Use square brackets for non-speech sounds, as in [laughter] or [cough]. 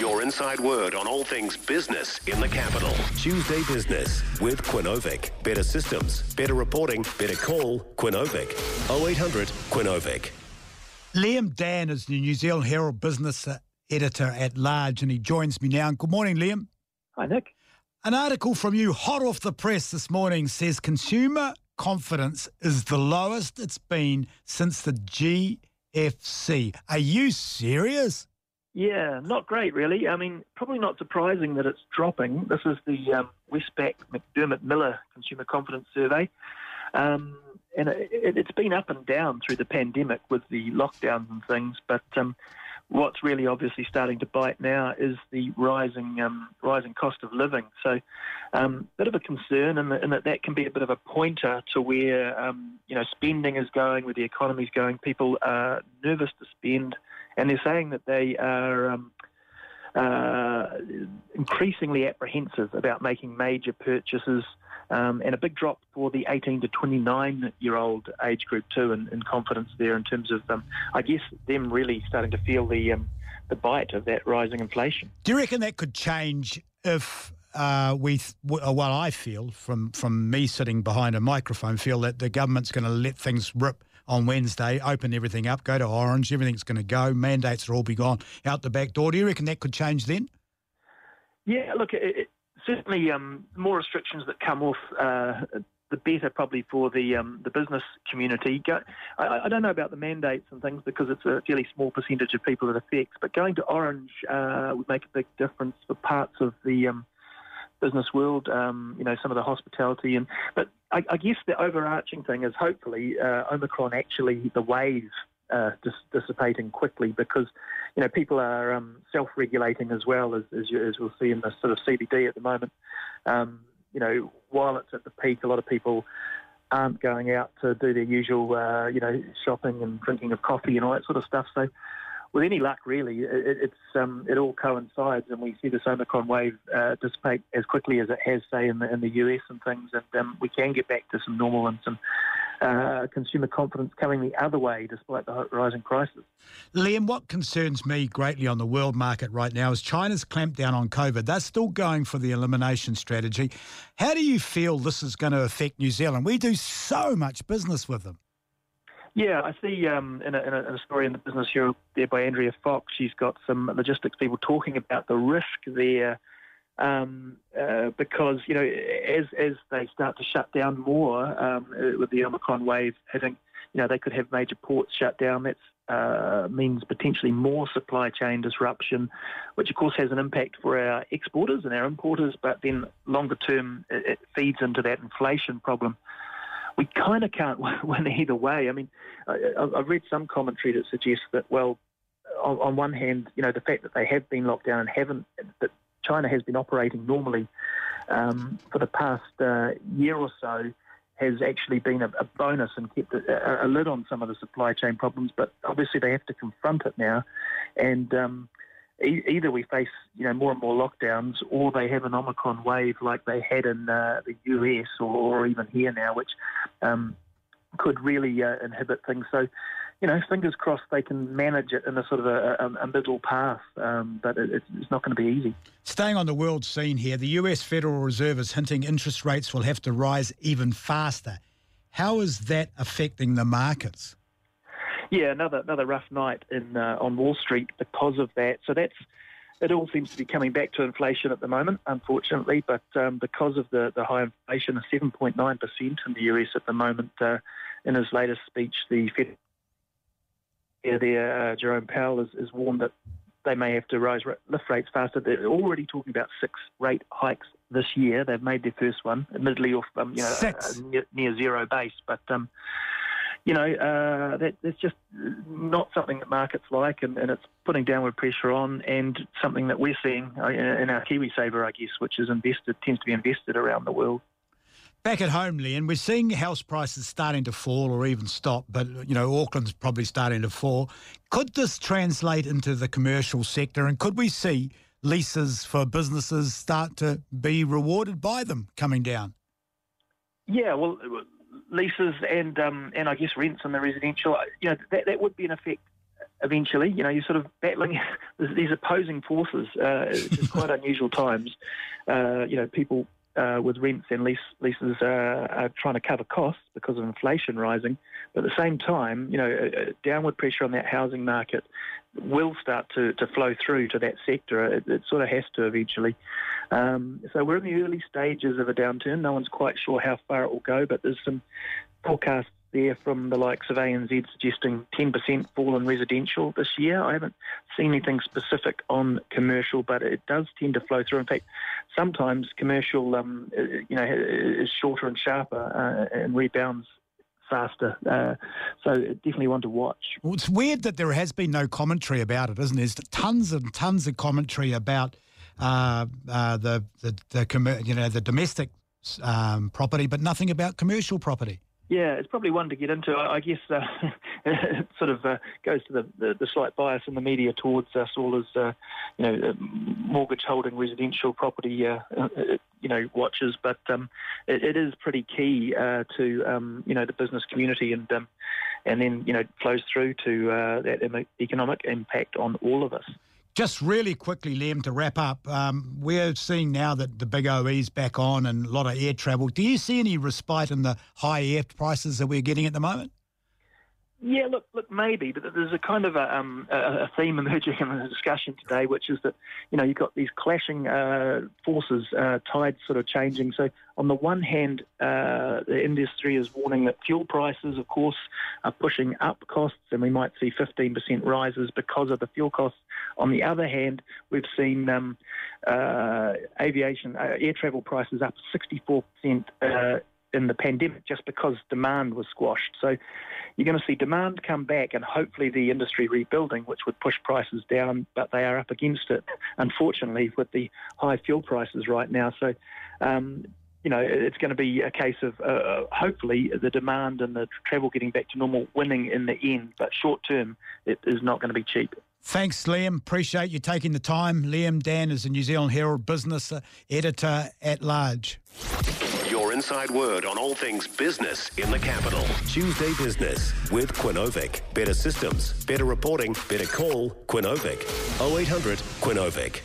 Your inside word on all things business in the capital. Tuesday Business with Quinovic. Better systems, better reporting, better call. Quinovic. 0800 Quinovic. Liam Dann is the New Zealand Herald business editor at large, and he joins me now. Good morning, Liam. Hi, Nick. An article from you, hot off the press this morning, says consumer confidence is the lowest it's been since the GFC. Are you serious? Yeah, not great, really. I mean, probably not surprising that it's dropping. This is the um, Westpac McDermott Miller Consumer Confidence Survey. Um, and it, has been up and down through the pandemic with the lockdowns and things, but um, what's really obviously starting to bite now is the rising um, rising cost of living. So, a um, bit of a concern, and that that can be a bit of a pointer to where um, you know spending is going, where the economy is going. People are nervous to spend, and they're saying that they are. Um, uh, increasingly apprehensive about making major purchases um, and a big drop for the 18 to 29 year old age group too, in, in confidence there in terms of, um, I guess, them really starting to feel the um, the bite of that rising inflation. Do you reckon that could change if uh, we, uh, well, I feel from from me sitting behind a microphone, feel that the government's going to let things rip on Wednesday, open everything up, go to orange, everything's going to go, mandates will all be gone out the back door. Do you reckon that could change then? Yeah, look, it, certainly um, more restrictions that come off. Uh, the better, probably for the um, the business community. Go, I, I, don't know about the mandates and things because it's a fairly small percentage of people it affects. But going to orange uh, would make a big difference for parts of the um, business world. Um, you know, some of the hospitality and. But I, I guess the overarching thing is hopefully uh, Omicron actually the wave uh, dis- dissipating quickly because you know people are um, self-regulating as well as as, you, as, we'll see in the sort of CBD at the moment. Um, you know, while it's at the peak, a lot of people aren't going out to do their usual, uh, you know, shopping and drinking of coffee and all that sort of stuff. So, with any luck, really, it, it's um, it all coincides, and we see this Omicron wave uh, dissipate as quickly as it has, say, in the in the US and things, and um, we can get back to some normal and some uh, consumer confidence coming the other way despite the rising prices. Liam, what concerns me greatly on the world market right now is China's clampdown on COVID. They're still going for the elimination strategy. How do you feel this is going to affect New Zealand? We do so much business with them. Yeah, I see um, in, a, in, a, story in the business here there by Andrea Fox, she's got some logistics people talking about the risk there um, uh, because you know as as they start to shut down more um, uh, with the Omicron wave hitting, you know they could have major ports shut down. That uh, means potentially more supply chain disruption, which of course has an impact for our exporters and our importers. But then longer term, it, it feeds into that inflation problem. We kind of can't [laughs] win either way. I mean, I, I've read some commentary that suggests that well, on, on one hand, you know the fact that they have been locked down and haven't that China has been operating normally um, for the past uh, year or so has actually been a, a bonus and kept a, a, lid on some of the supply chain problems. But obviously, they have to confront it now, and um, either we face you know more and more lockdowns, or they have an Omicron wave like they had in uh, the US or, or, even here now, which um, could really uh, inhibit things. So you know, fingers crossed they can manage it in a sort of a, a, a middle path, um, but it, it's not going to be easy. Staying on the world scene here, the US Federal Reserve is hinting interest rates will have to rise even faster. How is that affecting the markets? Yeah, another another rough night in uh, on Wall Street because of that. So that's it. All seems to be coming back to inflation at the moment, unfortunately. But um, because of the, the high inflation of seven point nine percent in the US at the moment, uh, in his latest speech, the Fed there, uh, Jerome Powell has, warned that they may have to raise lift rates faster. They're already talking about six rate hikes this year. They've made their first one, admittedly off um, you know near, near, zero base, but um, you know uh, that, that's just not something that markets like, and, and, it's putting downward pressure on, and something that we're seeing uh, in our KiwiSaver, I guess, which is invested tends to be invested around the world. Back at home, Liam, we're seeing house prices starting to fall or even stop, but you know Auckland's probably starting to fall. Could this translate into the commercial sector, and could we see leases for businesses start to be rewarded by them coming down? Yeah, well, leases and um, and I guess rents in the residential, you know, that, that would be an effect eventually. You know, you're sort of battling [laughs] these opposing forces. Uh, it's quite unusual times. Uh, you know, people uh, with rents and lease, leases uh, are trying to cover costs because of inflation rising. But at the same time, you know, downward pressure on that housing market will start to, to flow through to that sector. It, it sort of has to eventually. Um, so we're in the early stages of a downturn. No one's quite sure how far it will go, but there's some forecasts there from the likes of ANZ suggesting 10% fall in residential this year. I haven't seen anything specific on commercial, but it does tend to flow through. In fact, sometimes commercial, um, uh, you know, is shorter and sharper uh, and rebounds faster. Uh, so definitely one to watch. Well, it's weird that there has been no commentary about it, isn't there? There's tons and tons of commentary about uh, uh, the, the, the you know the domestic um, property, but nothing about commercial property. Yeah, it's probably one to get into. I, guess uh, [laughs] it sort of uh, goes to the, the, the, slight bias in the media towards us all as, uh, you know, uh, mortgage holding residential property, uh, uh, you know, watchers. But um, it, it is pretty key to, um, you know, the business community and um, and then, you know, flows through to that economic impact on all of us. Just really quickly, Liam, to wrap up, um, we're seeing now that the big OE's back on and a lot of air travel. Do you see any respite in the high air prices that we're getting at the moment? Yeah, look, look, maybe, but there's a kind of a, um, a theme emerging in the discussion today, which is that you know you've got these clashing uh, forces, uh, tides sort of changing. So on the one hand, uh, the industry is warning that fuel prices, of course, are pushing up costs, and we might see 15% rises because of the fuel costs. On the other hand, we've seen um, uh, aviation, uh, air travel prices up 64% uh, in the pandemic just because demand was squashed. So you're going to see demand come back and hopefully the industry rebuilding, which would push prices down, but they are up against it, unfortunately, with the high fuel prices right now. So, um, you know, it's going to be a case of uh, hopefully the demand and the travel getting back to normal winning in the end, but short term, it is not going to be cheap. Thanks, Liam. Appreciate you taking the time. Liam Dann is the New Zealand Herald business editor at large Your inside word on all things business in the capital. Tuesday Business with Quinovic. Better systems, better reporting, better call. Quinovic. 0800 Quinovic.